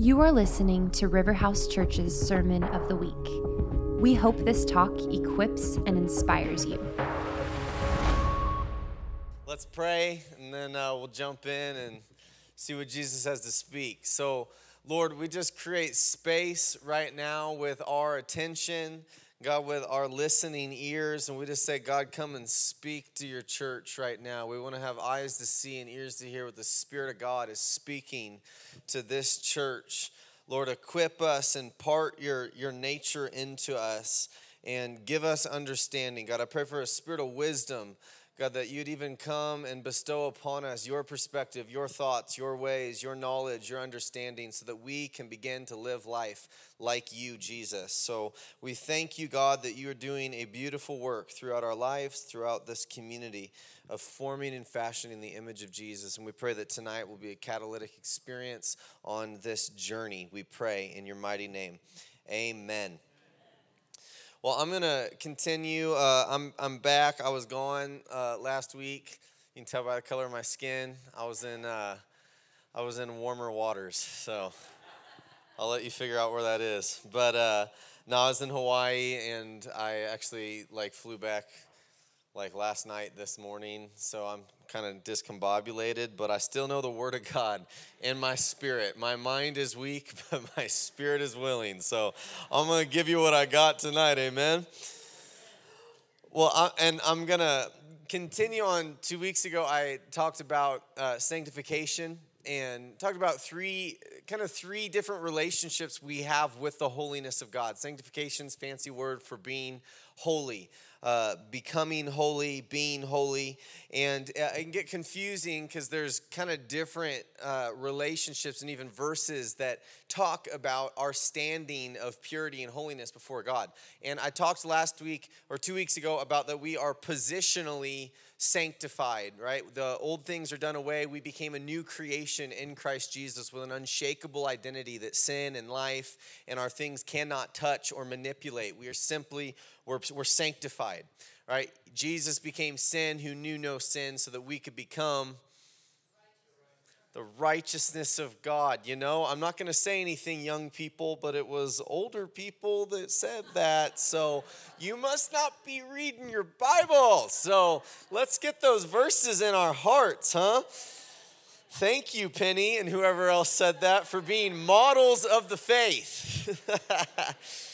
You are listening to Riverhouse Church's Sermon of the Week. We hope this talk equips and inspires you. Let's pray and then uh, we'll jump in and see what Jesus has to speak. So, Lord, we just create space right now with our attention, God, with our listening ears, and we just say, God, come and speak to your church right now. We want to have eyes to see and ears to hear what the Spirit of God is speaking to this church. Lord, equip us and part your, your nature into us and give us understanding. God, I pray for a spirit of wisdom God, that you'd even come and bestow upon us your perspective, your thoughts, your ways, your knowledge, your understanding, so that we can begin to live life like you, Jesus. So we thank you, God, that you are doing a beautiful work throughout our lives, throughout this community of forming and fashioning the image of Jesus. And we pray that tonight will be a catalytic experience on this journey. We pray in your mighty name. Amen. Well, I'm going to continue. Uh, I'm, I'm back. I was gone uh, last week. You can tell by the color of my skin. I was in, uh, I was in warmer waters. So I'll let you figure out where that is. But uh, no, I was in Hawaii and I actually like flew back like last night this morning. So I'm kind of discombobulated, but I still know the Word of God in my spirit. My mind is weak, but my spirit is willing. So I'm going to give you what I got tonight. Amen. Well, I, and I'm going to continue on. Two weeks ago, I talked about uh, sanctification and talked about three kind of three different relationships we have with the holiness of God. Sanctification's fancy word for being holy uh, becoming holy, being holy, and uh, it can get confusing because there's kind of different uh, relationships and even verses that talk about our standing of purity and holiness before God. And I talked last week or two weeks ago about that we are positionally sanctified, right? The old things are done away. We became a new creation in Christ Jesus with an unshakable identity that sin and life and our things cannot touch or manipulate. We are simply, we're, we're sanctified, right? Jesus became sin who knew no sin so that we could become the righteousness of God. You know, I'm not going to say anything, young people, but it was older people that said that. So you must not be reading your Bible. So let's get those verses in our hearts, huh? Thank you, Penny, and whoever else said that, for being models of the faith.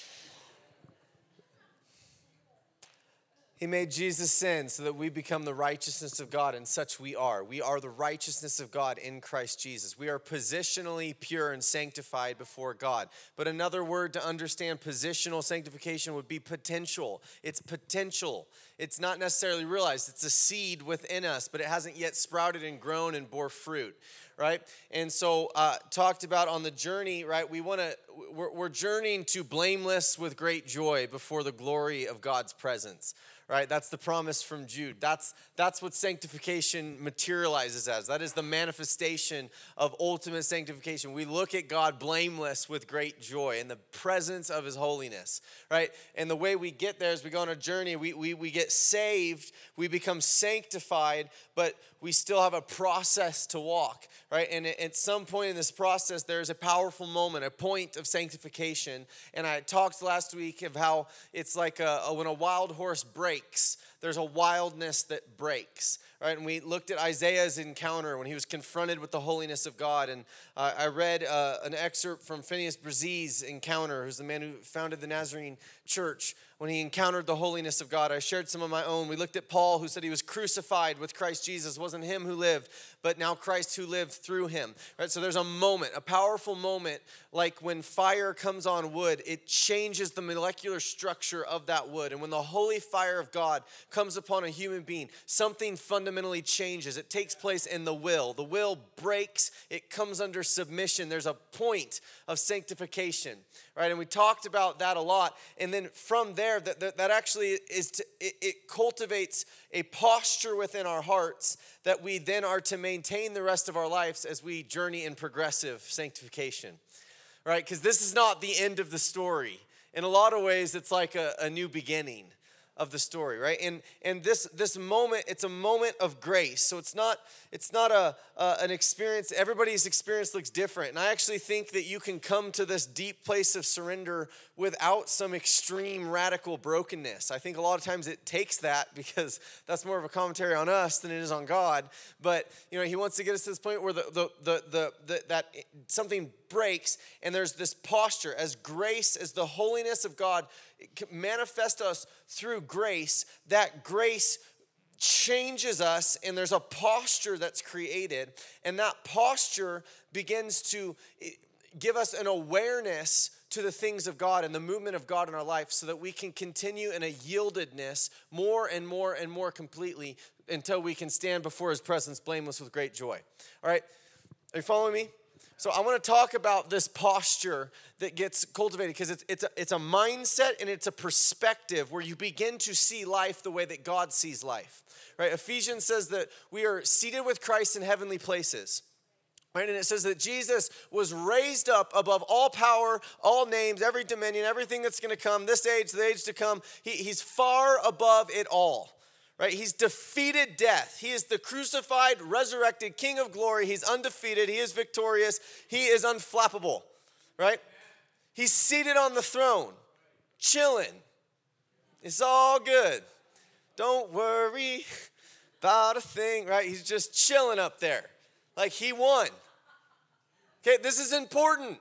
He made Jesus sin so that we become the righteousness of God, and such we are. We are the righteousness of God in Christ Jesus. We are positionally pure and sanctified before God. But another word to understand positional sanctification would be potential. It's potential. It's not necessarily realized. It's a seed within us, but it hasn't yet sprouted and grown and bore fruit right? And so, uh, talked about on the journey, right? We want to, we're, we're journeying to blameless with great joy before the glory of God's presence, right? That's the promise from Jude. That's, that's what sanctification materializes as. That is the manifestation of ultimate sanctification. We look at God blameless with great joy in the presence of his holiness, right? And the way we get there is we go on a journey, we, we, we get saved, we become sanctified, but we still have a process to walk, right? And at some point in this process, there's a powerful moment, a point of sanctification. And I talked last week of how it's like a, a, when a wild horse breaks, there's a wildness that breaks right? And we looked at Isaiah's encounter when he was confronted with the holiness of God. And uh, I read uh, an excerpt from Phineas Bresee's encounter, who's the man who founded the Nazarene Church, when he encountered the holiness of God. I shared some of my own. We looked at Paul, who said he was crucified with Christ Jesus. It wasn't him who lived, but now Christ who lived through him, right? So there's a moment, a powerful moment, like when fire comes on wood, it changes the molecular structure of that wood. And when the holy fire of God comes upon a human being, something fundamental fundamentally changes. It takes place in the will. The will breaks, it comes under submission. There's a point of sanctification, right? And we talked about that a lot. And then from there, that, that, that actually is to, it, it cultivates a posture within our hearts that we then are to maintain the rest of our lives as we journey in progressive sanctification, right? Because this is not the end of the story. In a lot of ways, it's like a, a new beginning of the story, right? And and this this moment, it's a moment of grace. So it's not it's not a uh, an experience. Everybody's experience looks different, and I actually think that you can come to this deep place of surrender without some extreme radical brokenness. I think a lot of times it takes that because that's more of a commentary on us than it is on God. But you know, He wants to get us to this point where the the the, the, the that something breaks and there's this posture as grace as the holiness of god manifest us through grace that grace changes us and there's a posture that's created and that posture begins to give us an awareness to the things of God and the movement of God in our life so that we can continue in a yieldedness more and more and more completely until we can stand before his presence blameless with great joy. All right? Are you following me? So I want to talk about this posture that gets cultivated because it's, it's, a, it's a mindset and it's a perspective where you begin to see life the way that God sees life. Right? Ephesians says that we are seated with Christ in heavenly places. Right? And it says that Jesus was raised up above all power, all names, every dominion, everything that's going to come, this age, the age to come. He, he's far above it all right? He's defeated death. He is the crucified, resurrected King of glory. He's undefeated. He is victorious. He is unflappable, right? He's seated on the throne, chilling. It's all good. Don't worry about a thing, right? He's just chilling up there. Like he won. Okay, this is important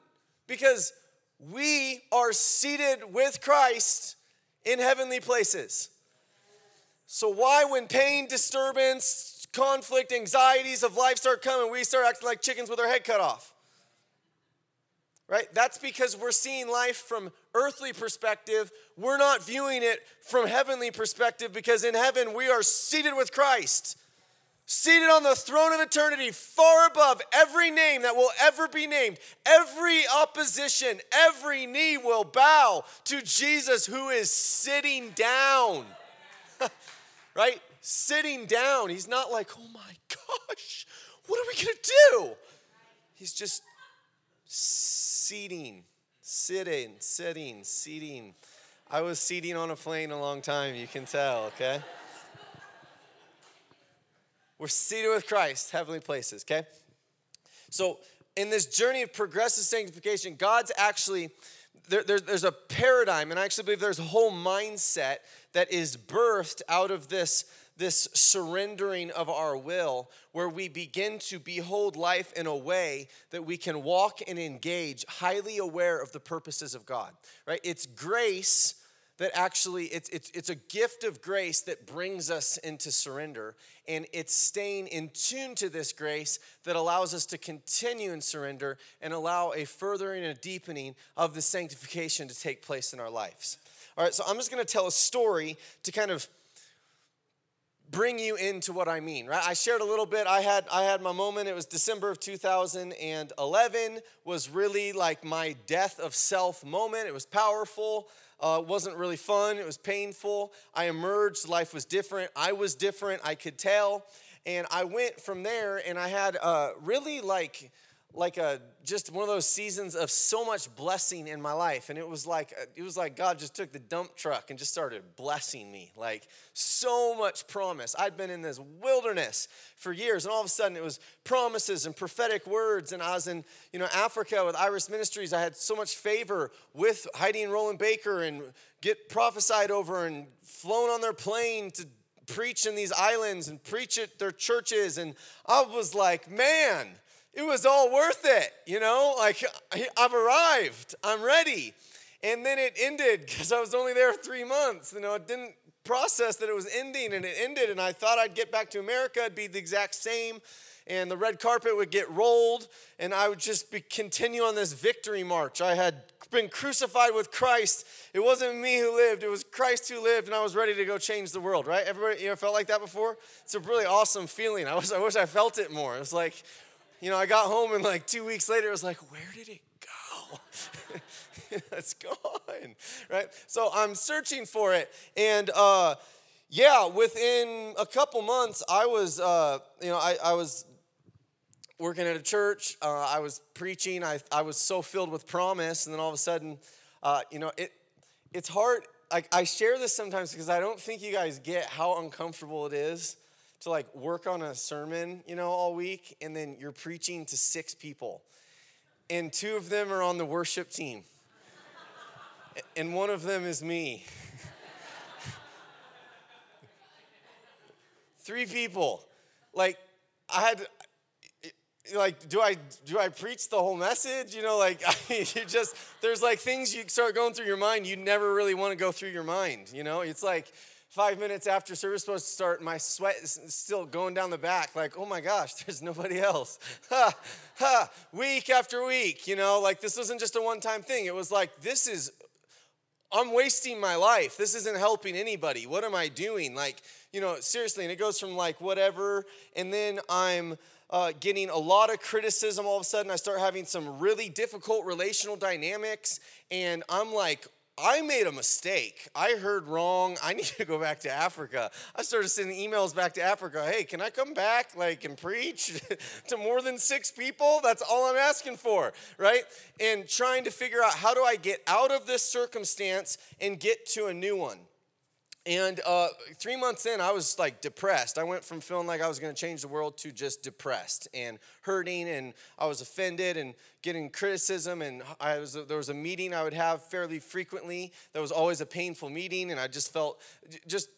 because we are seated with Christ in heavenly places. So, why, when pain, disturbance, conflict, anxieties of life start coming, we start acting like chickens with our head cut off? Right? That's because we're seeing life from earthly perspective. We're not viewing it from heavenly perspective because in heaven we are seated with Christ, seated on the throne of eternity, far above every name that will ever be named. Every opposition, every knee will bow to Jesus who is sitting down right? Sitting down. He's not like, oh my gosh, what are we going to do? He's just seating, sitting, sitting, seating. I was seating on a plane a long time, you can tell, okay? We're seated with Christ, heavenly places, okay? So, in this journey of progressive sanctification, God's actually, there, there, there's a paradigm, and I actually believe there's a whole mindset that is birthed out of this, this surrendering of our will, where we begin to behold life in a way that we can walk and engage, highly aware of the purposes of God, right? It's grace that actually it's, it's, it's a gift of grace that brings us into surrender and it's staying in tune to this grace that allows us to continue in surrender and allow a furthering and a deepening of the sanctification to take place in our lives all right, so I'm just going to tell a story to kind of bring you into what I mean, right? I shared a little bit. I had I had my moment. It was December of 2011 was really like my death of self moment. It was powerful. Uh, it wasn't really fun. It was painful. I emerged. Life was different. I was different. I could tell. And I went from there and I had uh, really like like a just one of those seasons of so much blessing in my life. And it was like it was like god just took the dump truck and just started blessing me. Like so much promise. I'd been in this wilderness for years and all of a sudden it was promises and prophetic words. And i was in you know africa with iris ministries. I had so much favor with heidi and rolland baker and get prophesied over and flown on their plane to preach in these islands and preach at their churches. And i was like man it was all worth it, you know? Like, I've arrived, I'm ready. And then it ended because I was only there three months. You know, it didn't process that it was ending and it ended. And I thought I'd get back to America, it'd be the exact same. And the red carpet would get rolled, and I would just be, continue on this victory march. I had been crucified with Christ. It wasn't me who lived, it was Christ who lived, and I was ready to go change the world, right? Everybody, you know, felt like that before? It's a really awesome feeling. I, was, I wish I felt it more. It was like, you know, I got home and like two weeks later, I was like, where did it go? it's gone, right? So I'm searching for it. And uh, yeah, within a couple months, I was, uh, you know, I, I was working at a church. Uh, I was preaching. I, I was so filled with promise. And then all of a sudden, uh, you know, it, it's hard like I share this sometimes because I don't think you guys get how uncomfortable it is to like work on a sermon, you know, all week and then you're preaching to six people. And two of them are on the worship team. and one of them is me. Three people. Like I had like do i do i preach the whole message you know like you just there's like things you start going through your mind you never really want to go through your mind you know it's like five minutes after service supposed to start my sweat is still going down the back like oh my gosh there's nobody else. Ha ha week after week you know like this wasn't just a one-time thing. It was like this is i'm wasting my life. This isn't helping anybody. What am i doing? Like you know seriously and it goes from like whatever and then i'm uh, getting a lot of criticism all of a sudden. I start having some really difficult relational dynamics, and I'm like, I made a mistake. I heard wrong. I need to go back to Africa. I started sending emails back to Africa. Hey, can I come back like and preach to more than 6 people? That's all I'm asking for, right? And trying to figure out how do I get out of this circumstance and get to a new one. And uh, three months in, I was like depressed. I went from feeling like I was going to change the world to just depressed and hurting, and I was offended and getting criticism. And I was there was a meeting I would have fairly frequently that was always a painful meeting, and I just felt just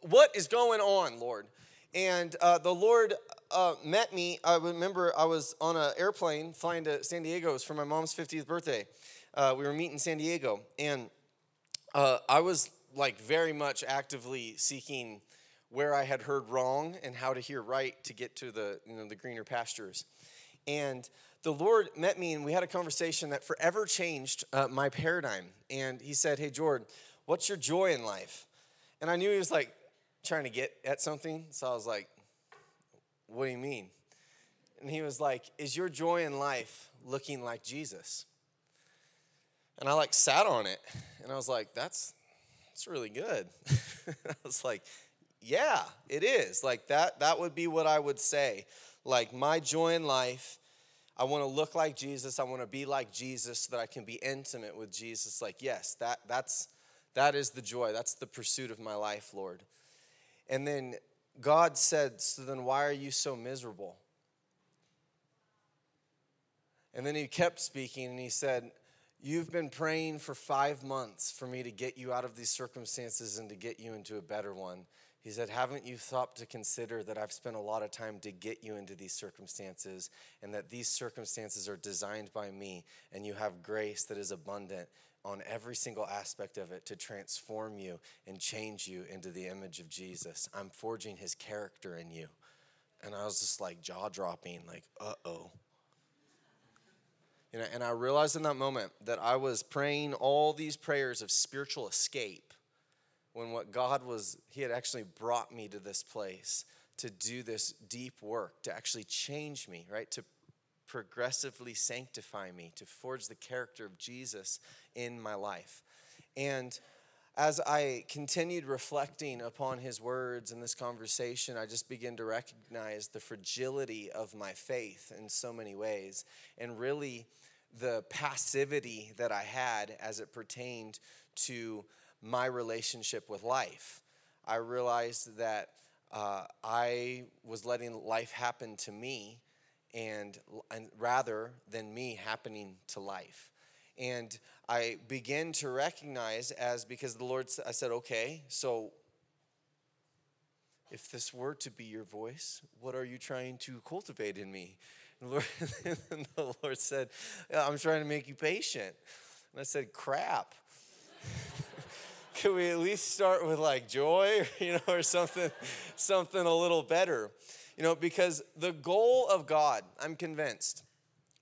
what is going on, Lord? And uh, the Lord uh, met me. I remember I was on an airplane flying to San Diego. It was for my mom's 50th birthday. Uh, we were meeting in San Diego, and uh, I was like very much actively seeking where I had heard wrong and how to hear right to get to the you know the greener pastures. And the Lord met me and we had a conversation that forever changed uh, my paradigm. And He said, "Hey Jordan, what's your joy in life?" And I knew He was like trying to get at something, so I was like, "What do you mean?" And He was like, "Is your joy in life looking like Jesus?" And I like sat on it, and I was like, "That's it's really good. I was like, yeah, it is. Like that that would be what I would say. Like my joy in life, I want to look like Jesus. I want to be like Jesus so that I can be intimate with Jesus. Like, yes, that that's that is the joy. That's the pursuit of my life, Lord. And then God said, So then why are you so miserable? And then he kept speaking and he said, You've been praying for five months for me to get you out of these circumstances and to get you into a better one. He said, Haven't you thought to consider that I've spent a lot of time to get you into these circumstances and that these circumstances are designed by me and you have grace that is abundant on every single aspect of it to transform you and change you into the image of Jesus? I'm forging his character in you. And I was just like jaw dropping, like, uh oh. You know, and I realized in that moment that I was praying all these prayers of spiritual escape when what God was, He had actually brought me to this place to do this deep work, to actually change me, right? To progressively sanctify me, to forge the character of Jesus in my life. And as I continued reflecting upon his words in this conversation, I just began to recognize the fragility of my faith in so many ways. And really, the passivity that I had as it pertained to my relationship with life. I realized that uh, I was letting life happen to me and, and rather than me happening to life. And I began to recognize as because the Lord, I said, okay, so if this were to be your voice, what are you trying to cultivate in me? And the, Lord, and the Lord said, I'm trying to make you patient. And I said, crap. Can we at least start with like joy, you know, or something, something a little better? You know, because the goal of God, I'm convinced,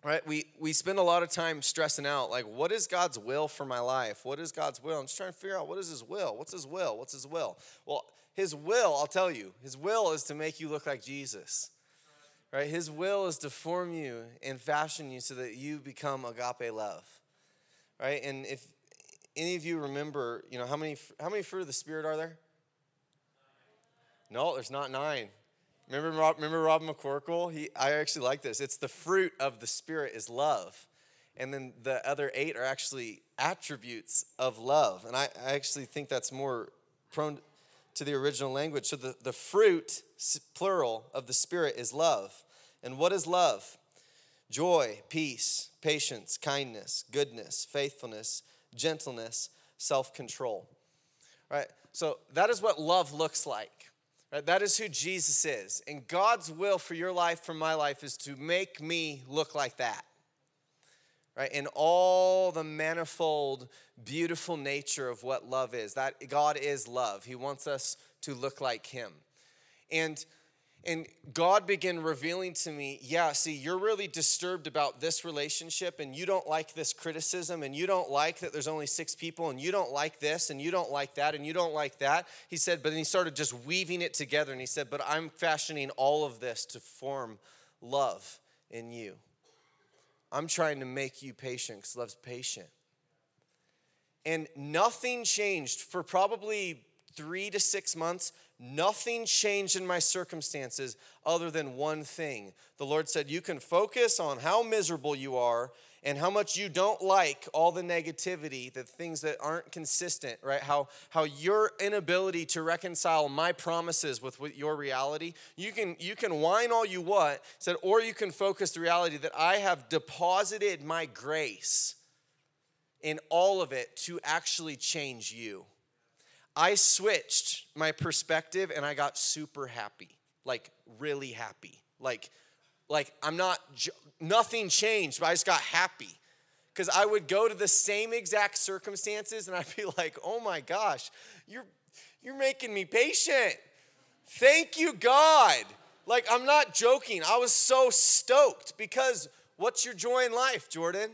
right? We we spend a lot of time stressing out, like, what is God's will for my life? What is God's will? I'm just trying to figure out what is his will? What's his will? What's his will? Well, his will, I'll tell you, his will is to make you look like Jesus right? His will is to form you and fashion you so that you become agape love, right? And if any of you remember, you know, how many, how many fruit of the Spirit are there? No, there's not nine. Remember, remember Rob McCorkle? He, I actually like this. It's the fruit of the Spirit is love. And then the other eight are actually attributes of love. And I, I actually think that's more prone to the original language. So the, the fruit, plural, of the Spirit is love. And what is love? Joy, peace, patience, kindness, goodness, faithfulness, gentleness, self control. Right? So that is what love looks like. Right? That is who Jesus is. And God's will for your life, for my life, is to make me look like that. Right? In all the manifold, beautiful nature of what love is. That God is love. He wants us to look like Him. And and God began revealing to me, yeah, see, you're really disturbed about this relationship and you don't like this criticism and you don't like that there's only six people and you don't like this and you don't like that and you don't like that. He said, but then he started just weaving it together and he said, but I'm fashioning all of this to form love in you. I'm trying to make you patient because love's patient. And nothing changed for probably three to six months Nothing changed in my circumstances other than one thing. The Lord said, You can focus on how miserable you are and how much you don't like all the negativity, the things that aren't consistent, right? How, how your inability to reconcile my promises with, with your reality. You can, you can whine all you want, said, or you can focus the reality that I have deposited my grace in all of it to actually change you. I switched my perspective and I got super happy, like really happy. Like, like I'm not, nothing changed, but I just got happy. Because I would go to the same exact circumstances and I'd be like, oh my gosh, you're, you're making me patient. Thank you, God. Like, I'm not joking. I was so stoked because what's your joy in life, Jordan?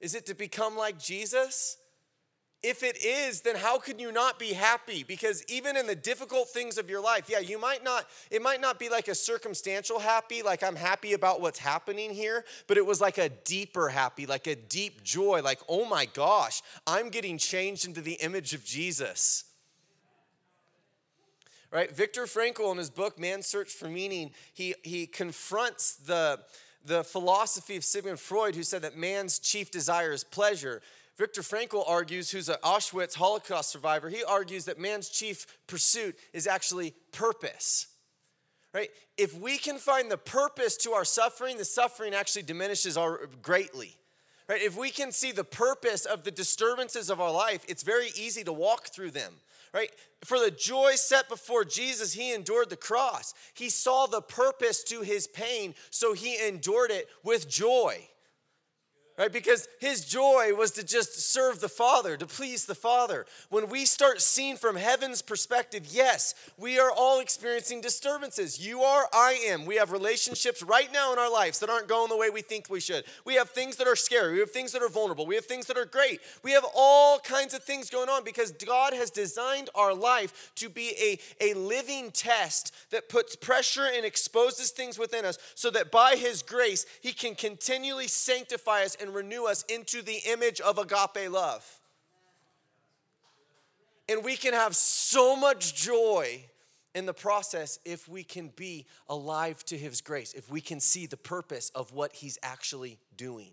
Is it to become like Jesus? If it is, then how can you not be happy? Because even in the difficult things of your life, yeah, you might not, it might not be like a circumstantial happy, like I'm happy about what's happening here, but it was like a deeper happy, like a deep joy, like, oh my gosh, I'm getting changed into the image of Jesus. Right? Viktor Frankl, in his book, Man's Search for Meaning, he, he confronts the, the philosophy of Sigmund Freud, who said that man's chief desire is pleasure. Viktor Frankl argues, who's an Auschwitz Holocaust survivor, he argues that man's chief pursuit is actually purpose. Right? If we can find the purpose to our suffering, the suffering actually diminishes our greatly. Right? If we can see the purpose of the disturbances of our life, it's very easy to walk through them. Right? For the joy set before Jesus, he endured the cross. He saw the purpose to his pain, so he endured it with joy right? Because his joy was to just serve the Father, to please the Father. When we start seeing from heaven's perspective, yes, we are all experiencing disturbances. You are, I am. We have relationships right now in our lives that aren't going the way we think we should. We have things that are scary. We have things that are vulnerable. We have things that are great. We have all kinds of things going on because God has designed our life to be a, a living test that puts pressure and exposes things within us so that by his grace, he can continually sanctify us and renew us into the image of agape love. And we can have so much joy in the process if we can be alive to His grace, if we can see the purpose of what He's actually doing.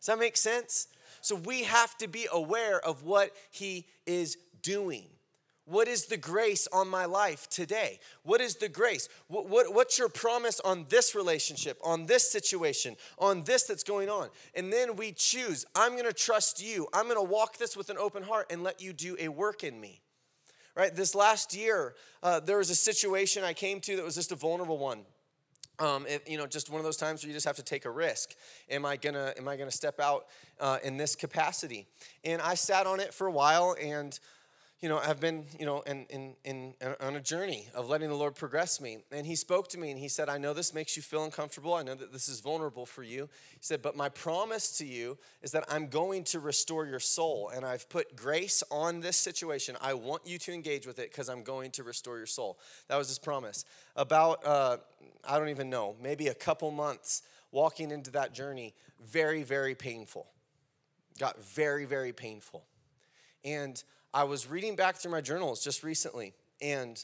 Does that make sense? So we have to be aware of what He is doing. What is the grace on my life today? What is the grace? What, what, what's your promise on this relationship, on this situation, on this that's going on? And then we choose I'm gonna trust you. I'm gonna walk this with an open heart and let you do a work in me. Right? This last year, uh, there was a situation I came to that was just a vulnerable one. Um, it, you know, just one of those times where you just have to take a risk. Am I gonna, am I gonna step out uh, in this capacity? And I sat on it for a while, and you know, I've been, you know, in, in, in, on a journey of letting the Lord progress me. And he spoke to me and he said, I know this makes you feel uncomfortable. I know that this is vulnerable for you. He said, but my promise to you is that I'm going to restore your soul. And I've put grace on this situation. I want you to engage with it because I'm going to restore your soul. That was his promise. About, uh, I don't even know, maybe a couple months walking into that journey, very, very painful. Got very, very painful. And I was reading back through my journals just recently, and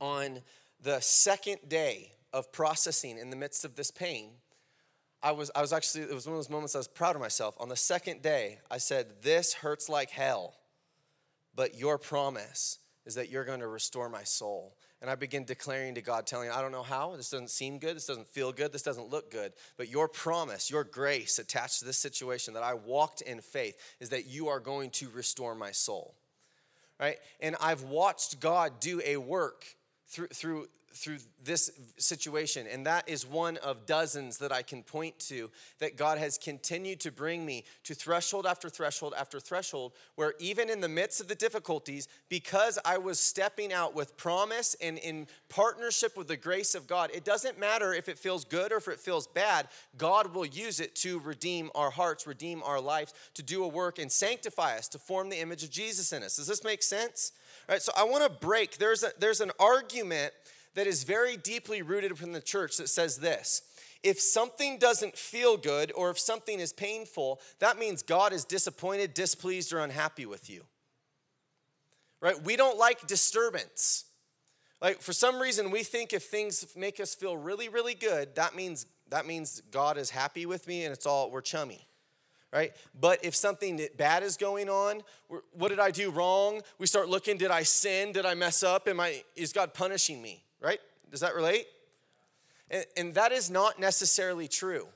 on the second day of processing in the midst of this pain, I was, I was actually, it was one of those moments I was proud of myself. On the second day, I said, This hurts like hell, but your promise is that you're going to restore my soul. And I begin declaring to God, telling, I don't know how, this doesn't seem good, this doesn't feel good, this doesn't look good, but your promise, your grace attached to this situation that I walked in faith is that you are going to restore my soul. Right? And I've watched God do a work through, through through this situation. And that is one of dozens that I can point to that God has continued to bring me to threshold after threshold after threshold, where even in the midst of the difficulties, because I was stepping out with promise and in partnership with the grace of God, it doesn't matter if it feels good or if it feels bad, God will use it to redeem our hearts, redeem our lives, to do a work and sanctify us, to form the image of Jesus in us. Does this make sense? All right, so I want to break. There's, a, there's an argument that is very deeply rooted from the church that says this if something doesn't feel good or if something is painful, that means God is disappointed, displeased, or unhappy with you. Right? We don't like disturbance. Like for some reason we think if things make us feel really really good, that means that means God is happy with me and it's all we're chummy. Right? But if something bad is going on, what did I do wrong? We start looking, did I sin? Did I mess up? Am I is God punishing me? Right? Does that relate? And, and that is not necessarily true,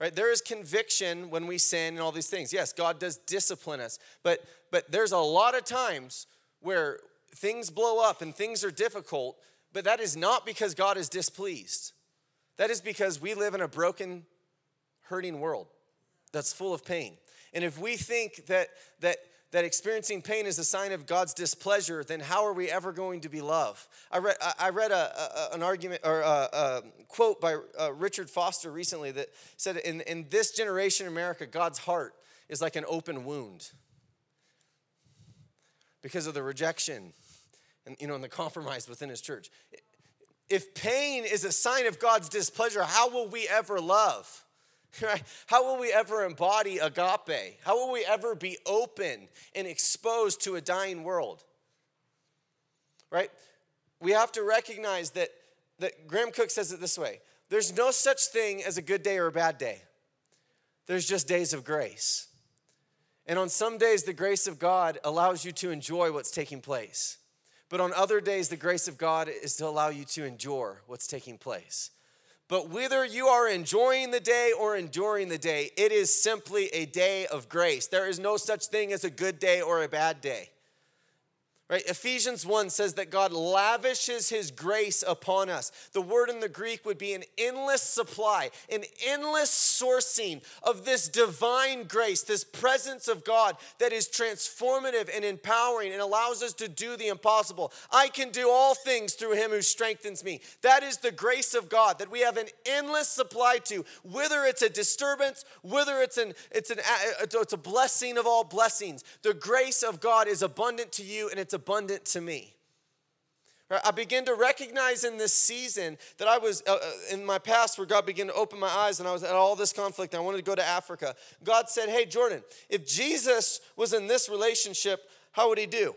right? There is conviction when we sin and all these things. Yes, God does discipline us, but but there's a lot of times where things blow up and things are difficult, but that is not because God is displeased. That is because we live in a broken, hurting world that's full of pain. And if we think that that that experiencing pain is a sign of God's displeasure, then how are we ever going to be love? I read, I read a, a an argument or a, a quote by uh, Richard Foster recently that said, in, in this generation in America, God's heart is like an open wound because of the rejection and, you know, and the compromise within his church. If pain is a sign of God's displeasure, how will we ever love? Right? How will we ever embody agape? How will we ever be open and exposed to a dying world? Right? We have to recognize that, that Graham Cooke says it this way there's no such thing as a good day or a bad day, there's just days of grace. And on some days, the grace of God allows you to enjoy what's taking place. But on other days, the grace of God is to allow you to endure what's taking place. But whether you are enjoying the day or enduring the day, it is simply a day of grace. There is no such thing as a good day or a bad day. Right? Ephesians 1 says that God lavishes his grace upon us. The word in the Greek would be an endless supply, an endless sourcing of this divine grace, this presence of God that is transformative and empowering and allows us to do the impossible. I can do all things through him who strengthens me. That is the grace of God that we have an endless supply to, whether it's a disturbance, whether it's an it's an it's a blessing of all blessings. The grace of God is abundant to you and it's abundant to me. I begin to recognize in this season that I was uh, uh, in my past where God began to open my eyes and I was at all this conflict. I wanted to go to Africa. God said, Hey, Jordan, if Jesus was in this relationship, how would he do?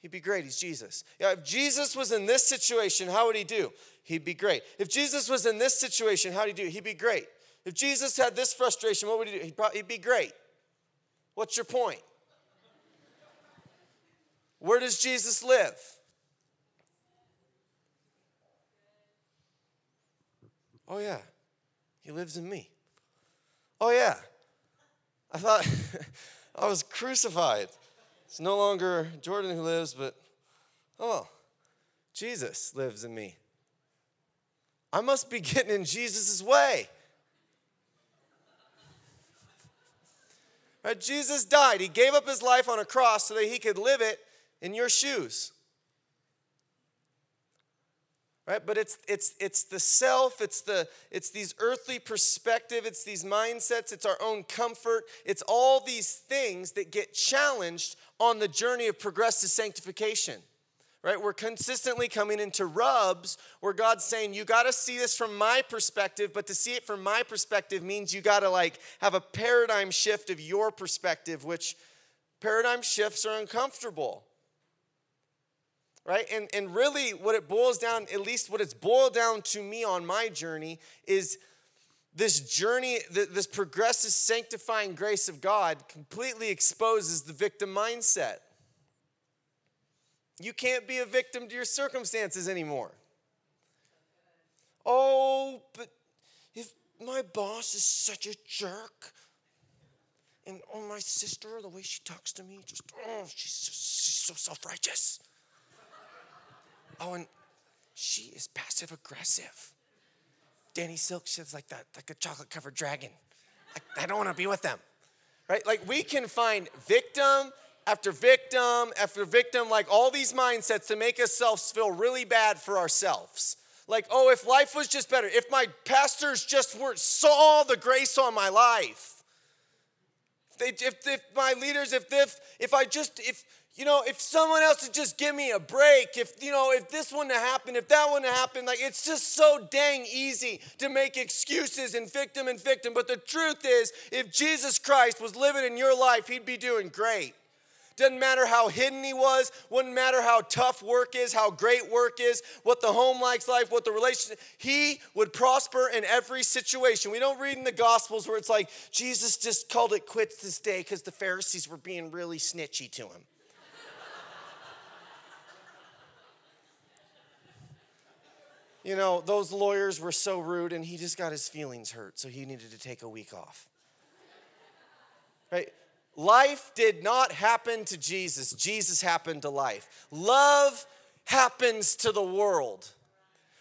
He'd be great. He's Jesus. Yeah, if Jesus was in this situation, how would he do? He'd be great. If Jesus was in this situation, how'd he do? He'd be great. If Jesus had this frustration, what would he do? He'd, probably, he'd be great. What's your point? Where does Jesus live? Oh, yeah, he lives in me. Oh, yeah, I thought I was crucified. It's no longer Jordan who lives, but oh, Jesus lives in me. I must be getting in Jesus' way. Right? Jesus died. He gave up his life on a cross so that he could live it in your shoes. Right? But it's it's it's the self, it's the it's these earthly perspective, it's these mindsets, it's our own comfort, it's all these things that get challenged on the journey of progressive sanctification. Right? We're consistently coming into rubs where God's saying, You got to see this from my perspective, but to see it from my perspective means you got to like have a paradigm shift of your perspective, which paradigm shifts are uncomfortable right? And, and really, what it boils down, at least what it's boiled down to me on my journey, is this journey, this progressive sanctifying grace of God completely exposes the victim mindset. You can't be a victim to your circumstances anymore. Oh, but if my boss is such a jerk, and oh, my sister, the way she talks to me, just, oh, she's, she's so self righteous. Oh, and she is passive aggressive. Danny Silk, she's like that, like a chocolate covered dragon. I, I don't want to be with them. Right? Like we can find victim after victim after victim, like all these mindsets to make ourselves feel really bad for ourselves. Like, oh, if life was just better, if my pastors just weren't saw the grace on my life, if, they, if, if my leaders, if, if, if I just, if, you know, if someone else would just give me a break, if, you know, if this wouldn't have happened, if that wouldn't have happened, like it's just so dang easy to make excuses and victim and victim. But the truth is, if Jesus Christ was living in your life, he'd be doing great. Doesn't matter how hidden he was, wouldn't matter how tough work is, how great work is, what the home like's like, what the relationship, he would prosper in every situation. We don't read in the Gospels where it's like, Jesus just called it quits this day because the Pharisees were being really snitchy to him. You know, those lawyers were so rude and he just got his feelings hurt, so he needed to take a week off. Right? Life did not happen to Jesus, Jesus happened to life. Love happens to the world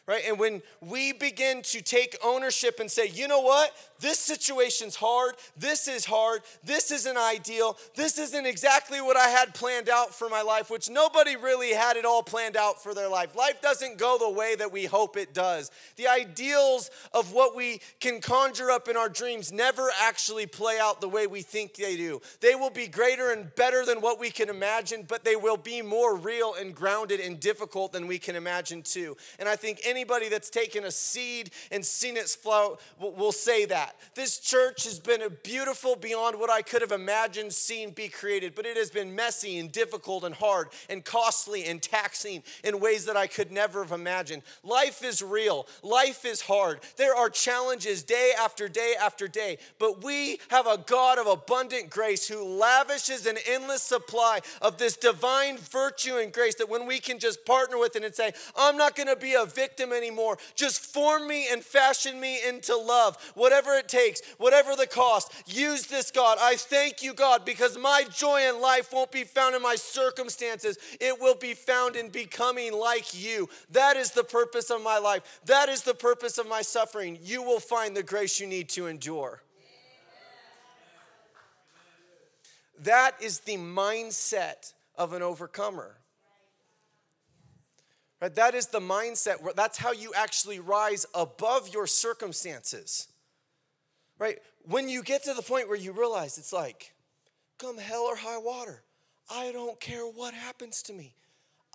right? And when we begin to take ownership and say, you know what? This situation's hard. This is hard. This isn't ideal. This isn't exactly what I had planned out for my life, which nobody really had it all planned out for their life. Life doesn't go the way that we hope it does. The ideals of what we can conjure up in our dreams never actually play out the way we think they do. They will be greater and better than what we can imagine, but they will be more real and grounded and difficult than we can imagine too. And I think anybody that's taken a seed and seen it flow will say that. This church has been beautiful beyond what I could have imagined seen be created, but it has been messy and difficult and hard and costly and taxing in ways that I could never have imagined. Life is real, life is hard. There are challenges day after day after day, but we have a God of abundant grace who lavishes an endless supply of this divine virtue and grace that when we can just partner with it and say, I'm not gonna be a victim anymore. Just form me and fashion me into love, whatever it takes, whatever the cost. Use this, God. I thank you, God, because my joy in life won't be found in my circumstances, it will be found in becoming like you. That is the purpose of my life. That is the purpose of my suffering. You will find the grace you need to endure. That is the mindset of an overcomer. Right? That is the mindset. That's how you actually rise above your circumstances. Right? When you get to the point where you realize it's like, come hell or high water, I don't care what happens to me.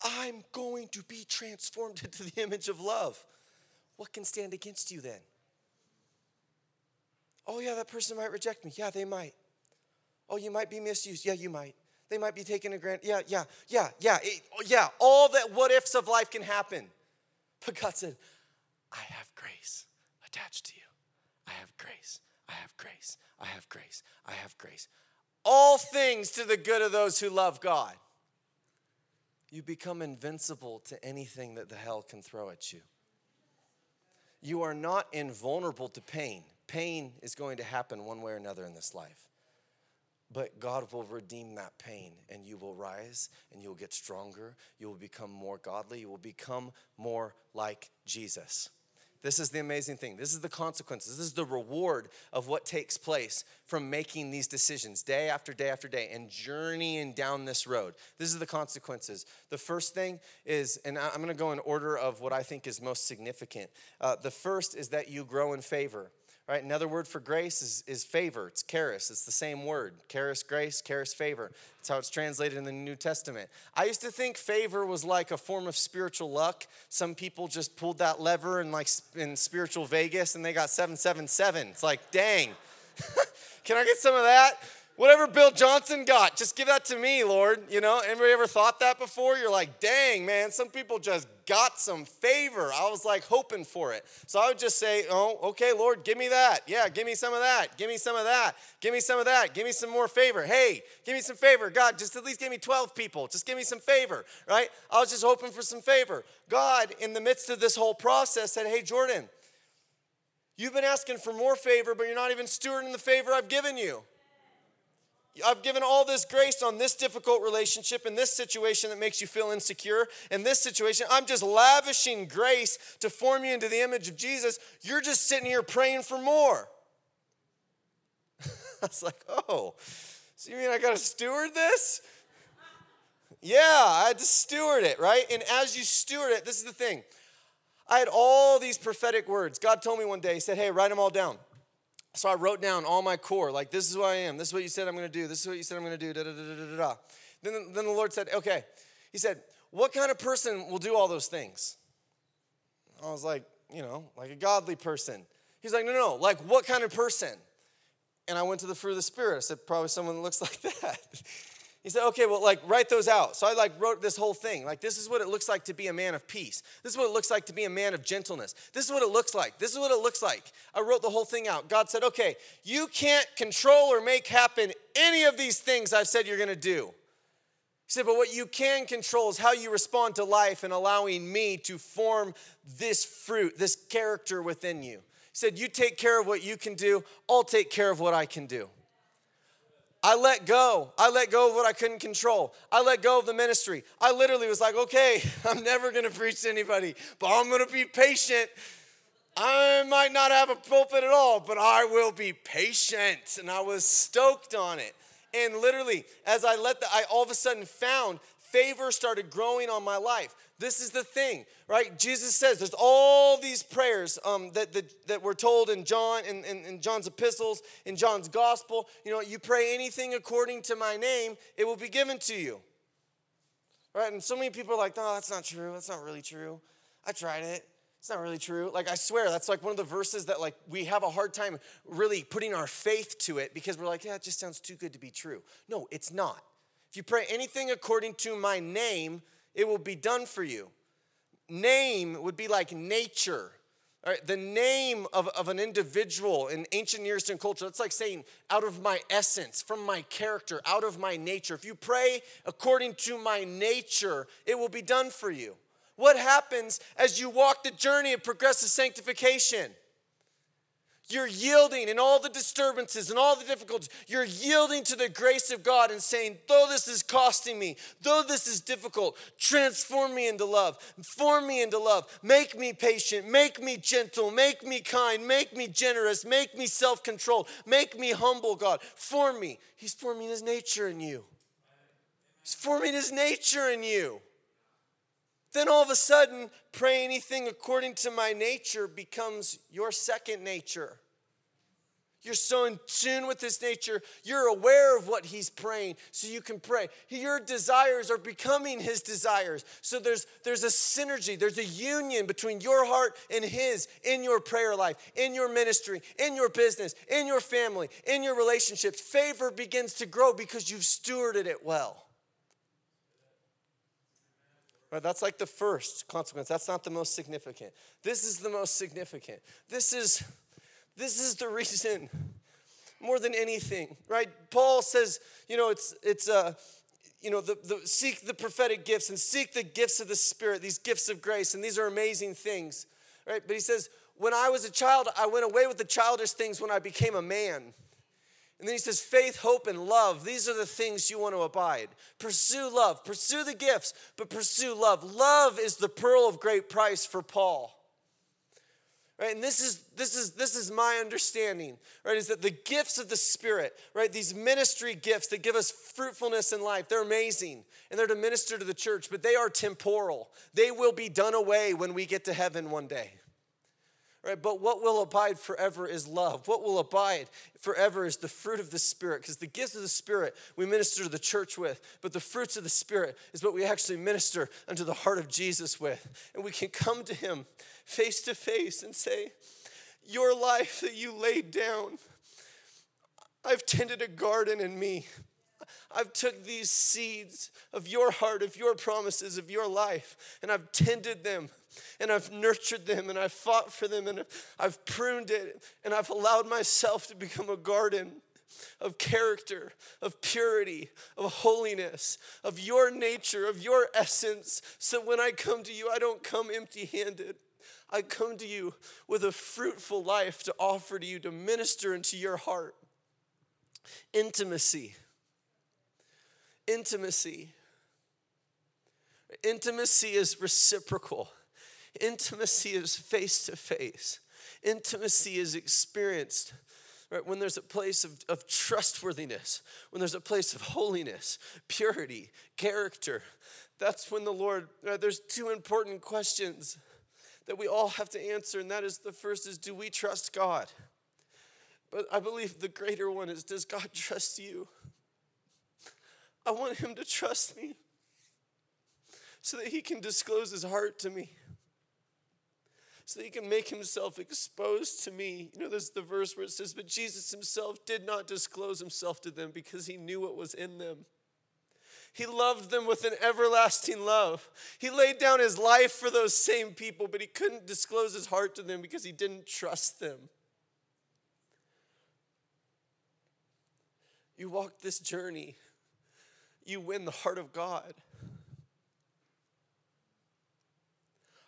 I'm going to be transformed into the image of love. What can stand against you then? Oh, yeah, that person might reject me. Yeah, they might. Oh, you might be misused. Yeah, you might. They might be taken to grant. Yeah, yeah, yeah, yeah, it, oh, yeah. All that what ifs of life can happen. But God said, I have grace attached to you. I have grace. I have grace. I have grace. I have grace. All things to the good of those who love God. You become invincible to anything that the hell can throw at you. You are not invulnerable to pain. Pain is going to happen one way or another in this life. But God will redeem that pain and you will rise and you will get stronger. You will become more godly. You will become more like Jesus. This is the amazing thing. This is the consequences. This is the reward of what takes place from making these decisions day after day after day and journeying down this road. This is the consequences. The first thing is, and I'm going to go in order of what I think is most significant. Uh, the first is that you grow in favor. Right? Another word for grace is, is favor. It's charis. It's the same word. Charis, grace, charis, favor. That's how it's translated in the New Testament. I used to think favor was like a form of spiritual luck. Some people just pulled that lever in like in spiritual Vegas and they got 777. It's like, dang. Can I get some of that? Whatever Bill Johnson got, just give that to me, Lord. You know, anybody ever thought that before? You're like, dang, man, some people just got some favor. I was like hoping for it. So I would just say, Oh, okay, Lord, give me that. Yeah, give me some of that. Give me some of that. Give me some of that. Give me some more favor. Hey, give me some favor. God, just at least give me 12 people. Just give me some favor, right? I was just hoping for some favor. God, in the midst of this whole process, said, Hey, Jordan, you've been asking for more favor, but you're not even stewarding the favor I've given you. I've given all this grace on this difficult relationship in this situation that makes you feel insecure. In this situation, I'm just lavishing grace to form you into the image of Jesus. You're just sitting here praying for more. I was like, oh, so you mean I got to steward this? Yeah, I had to steward it, right? And as you steward it, this is the thing. I had all these prophetic words. God told me one day, He said, hey, write them all down. So I wrote down all my core, like this is who I am, this is what you said I'm gonna do, this is what you said I'm gonna do, da da da da da da. Then, then the Lord said, okay. He said, what kind of person will do all those things? I was like, you know, like a godly person. He's like, no, no, like what kind of person? And I went to the fruit of the Spirit. I said, probably someone that looks like that. He said, okay, well, like, write those out. So I, like, wrote this whole thing. Like, this is what it looks like to be a man of peace. This is what it looks like to be a man of gentleness. This is what it looks like. This is what it looks like. I wrote the whole thing out. God said, okay, you can't control or make happen any of these things I've said you're going to do. He said, but what you can control is how you respond to life and allowing me to form this fruit, this character within you. He said, you take care of what you can do, I'll take care of what I can do. I let go. I let go of what I couldn't control. I let go of the ministry. I literally was like, okay, I'm never gonna preach to anybody, but I'm gonna be patient. I might not have a pulpit at all, but I will be patient. And I was stoked on it. And literally, as I let the, I all of a sudden found favor started growing on my life. This is the thing, right? Jesus says there's all these prayers um, that, that, that we're told in John, in, in, in John's epistles, in John's gospel. You know, you pray anything according to my name, it will be given to you. Right? And so many people are like, no, that's not true. That's not really true. I tried it. It's not really true. Like I swear, that's like one of the verses that like we have a hard time really putting our faith to it because we're like, yeah, it just sounds too good to be true. No, it's not. If you pray anything according to my name, it will be done for you. Name would be like nature. Right, the name of, of an individual in ancient Near Eastern culture, that's like saying out of my essence, from my character, out of my nature. If you pray according to my nature, it will be done for you. What happens as you walk the journey of progressive sanctification? You're yielding in all the disturbances and all the difficulties. You're yielding to the grace of God and saying, though this is costing me, though this is difficult, transform me into love, form me into love, make me patient, make me gentle, make me kind, make me generous, make me self controlled, make me humble, God. Form me. He's forming His nature in you. He's forming His nature in you. Then all of a sudden, pray anything according to my nature becomes your second nature. You're so in tune with his nature, you're aware of what he's praying, so you can pray. Your desires are becoming his desires. So there's, there's a synergy, there's a union between your heart and his in your prayer life, in your ministry, in your business, in your family, in your relationships. Favor begins to grow because you've stewarded it well. Right, that's like the first consequence. That's not the most significant. This is the most significant. This is this is the reason more than anything, right? Paul says, you know, it's it's uh you know, the, the seek the prophetic gifts and seek the gifts of the Spirit, these gifts of grace, and these are amazing things, right? But he says, when I was a child, I went away with the childish things when I became a man. And then he says, faith, hope, and love. These are the things you want to abide. Pursue love. Pursue the gifts, but pursue love. Love is the pearl of great price for Paul. Right? And this is this is this is my understanding, right? Is that the gifts of the Spirit, right? These ministry gifts that give us fruitfulness in life, they're amazing. And they're to minister to the church, but they are temporal. They will be done away when we get to heaven one day. Right? But what will abide forever is love. What will abide forever is the fruit of the Spirit, because the gifts of the Spirit we minister to the church with, but the fruits of the Spirit is what we actually minister unto the heart of Jesus with. And we can come to Him face to face and say, Your life that you laid down, I've tended a garden in me. I've took these seeds of your heart, of your promises, of your life, and I've tended them, and I've nurtured them, and I've fought for them, and I've pruned it, and I've allowed myself to become a garden of character, of purity, of holiness, of your nature, of your essence, so when I come to you, I don't come empty handed. I come to you with a fruitful life to offer to you, to minister into your heart. Intimacy. Intimacy. Intimacy is reciprocal. Intimacy is face to face. Intimacy is experienced right? When there's a place of, of trustworthiness, when there's a place of holiness, purity, character, that's when the Lord, right, there's two important questions that we all have to answer, and that is the first is do we trust God? But I believe the greater one is does God trust you? I want him to trust me so that he can disclose his heart to me so that he can make himself exposed to me. You know, there's the verse where it says, But Jesus himself did not disclose himself to them because he knew what was in them. He loved them with an everlasting love. He laid down his life for those same people, but he couldn't disclose his heart to them because he didn't trust them. You walk this journey, you win the heart of God.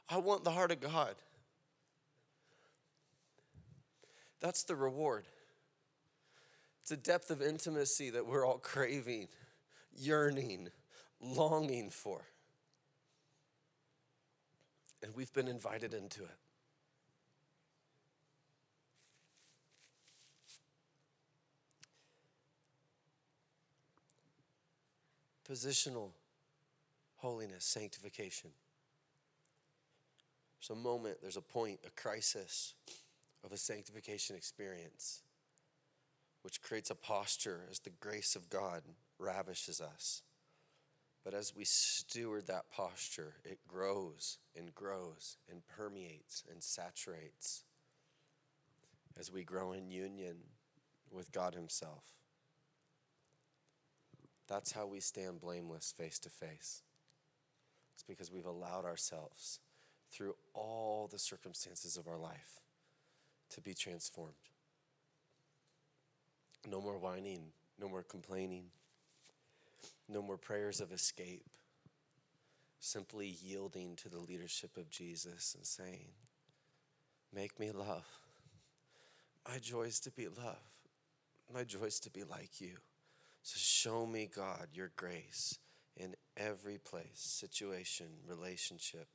I want the heart of God. That's the reward. It's a depth of intimacy that we're all craving, yearning, longing for. And we've been invited into it. Positional holiness, sanctification. There's a moment, there's a point, a crisis of a sanctification experience, which creates a posture as the grace of God ravishes us. But as we steward that posture, it grows and grows and permeates and saturates as we grow in union with God Himself. That's how we stand blameless face to face. It's because we've allowed ourselves through all the circumstances of our life to be transformed. No more whining, no more complaining, no more prayers of escape. Simply yielding to the leadership of Jesus and saying, Make me love. My joy is to be love. My joy is to be like you. So show me, God, your grace in every place, situation, relationship,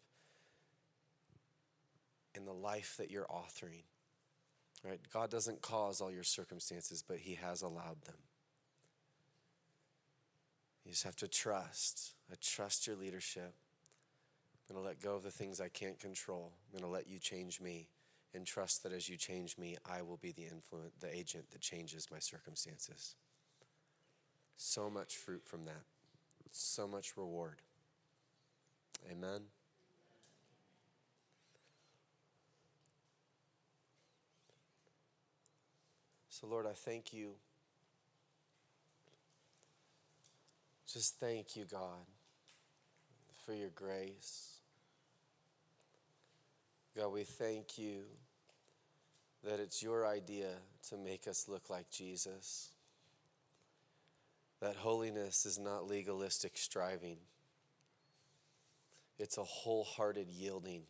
in the life that you're authoring. Right? God doesn't cause all your circumstances, but He has allowed them. You just have to trust. I trust your leadership. I'm going to let go of the things I can't control. I'm going to let you change me and trust that as you change me, I will be the influence, the agent that changes my circumstances. So much fruit from that. So much reward. Amen. So, Lord, I thank you. Just thank you, God, for your grace. God, we thank you that it's your idea to make us look like Jesus. That holiness is not legalistic striving, it's a wholehearted yielding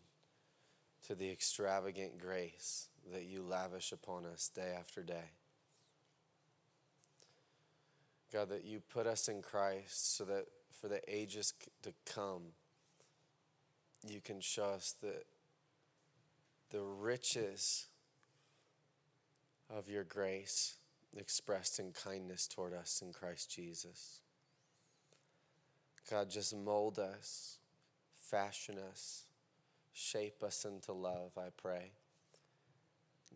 to the extravagant grace that you lavish upon us day after day. God, that you put us in Christ so that for the ages to come, you can show us the, the riches of your grace expressed in kindness toward us in Christ Jesus. God, just mold us, fashion us, shape us into love, I pray.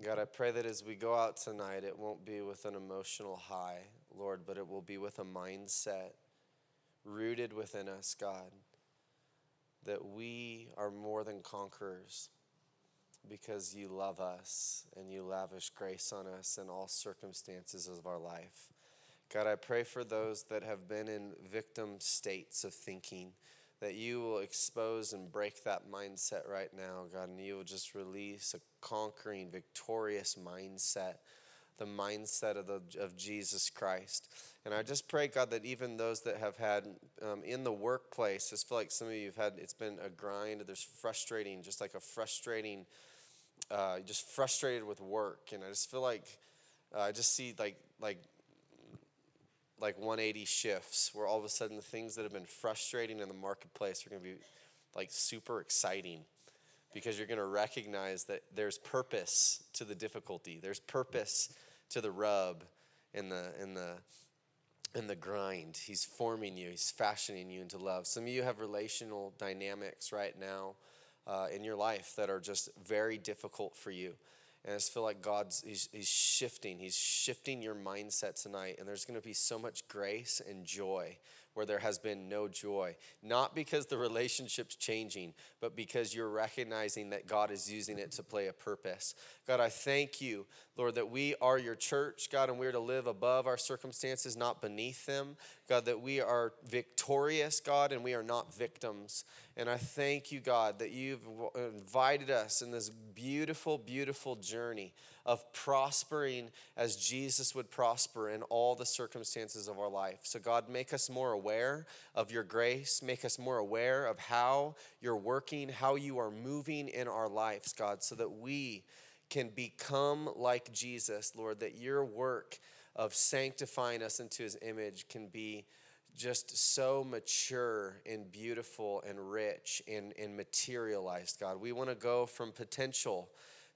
God, I pray that as we go out tonight, it won't be with an emotional high, Lord, but it will be with a mindset rooted within us, God, that we are more than conquerors because you love us and you lavish grace on us in all circumstances of our life. God, I pray for those that have been in victim states of thinking that you will expose and break that mindset right now, God, and you will just release a conquering, victorious mindset, the mindset of, the, of Jesus Christ. And I just pray, God, that even those that have had um, in the workplace, just feel like some of you have had, it's been a grind, there's frustrating, just like a frustrating, uh, just frustrated with work. And I just feel like, uh, I just see like, like like 180 shifts where all of a sudden the things that have been frustrating in the marketplace are going to be like super exciting because you're going to recognize that there's purpose to the difficulty. There's purpose to the rub and the and the and the grind. He's forming you. He's fashioning you into love. Some of you have relational dynamics right now uh, in your life that are just very difficult for you and I just feel like God's he's, he's shifting. He's shifting your mindset tonight. And there's going to be so much grace and joy where there has been no joy. Not because the relationship's changing, but because you're recognizing that God is using it to play a purpose. God, I thank you, Lord, that we are your church, God, and we're to live above our circumstances, not beneath them. God, that we are victorious, God, and we are not victims. And I thank you, God, that you've invited us in this beautiful, beautiful journey of prospering as Jesus would prosper in all the circumstances of our life. So, God, make us more aware of your grace, make us more aware of how you're working, how you are moving in our lives, God, so that we can become like Jesus, Lord, that your work of sanctifying us into his image can be just so mature and beautiful and rich and, and materialized, God. We want to go from potential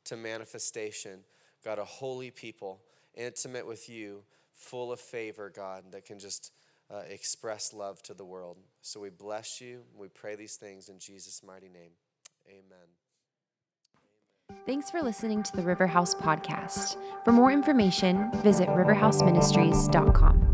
to manifestation. God, a holy people, intimate with you, full of favor, God, that can just uh, express love to the world. So we bless you. We pray these things in Jesus' mighty name. Amen. Thanks for listening to the Riverhouse podcast. For more information, visit riverhouseministries.com.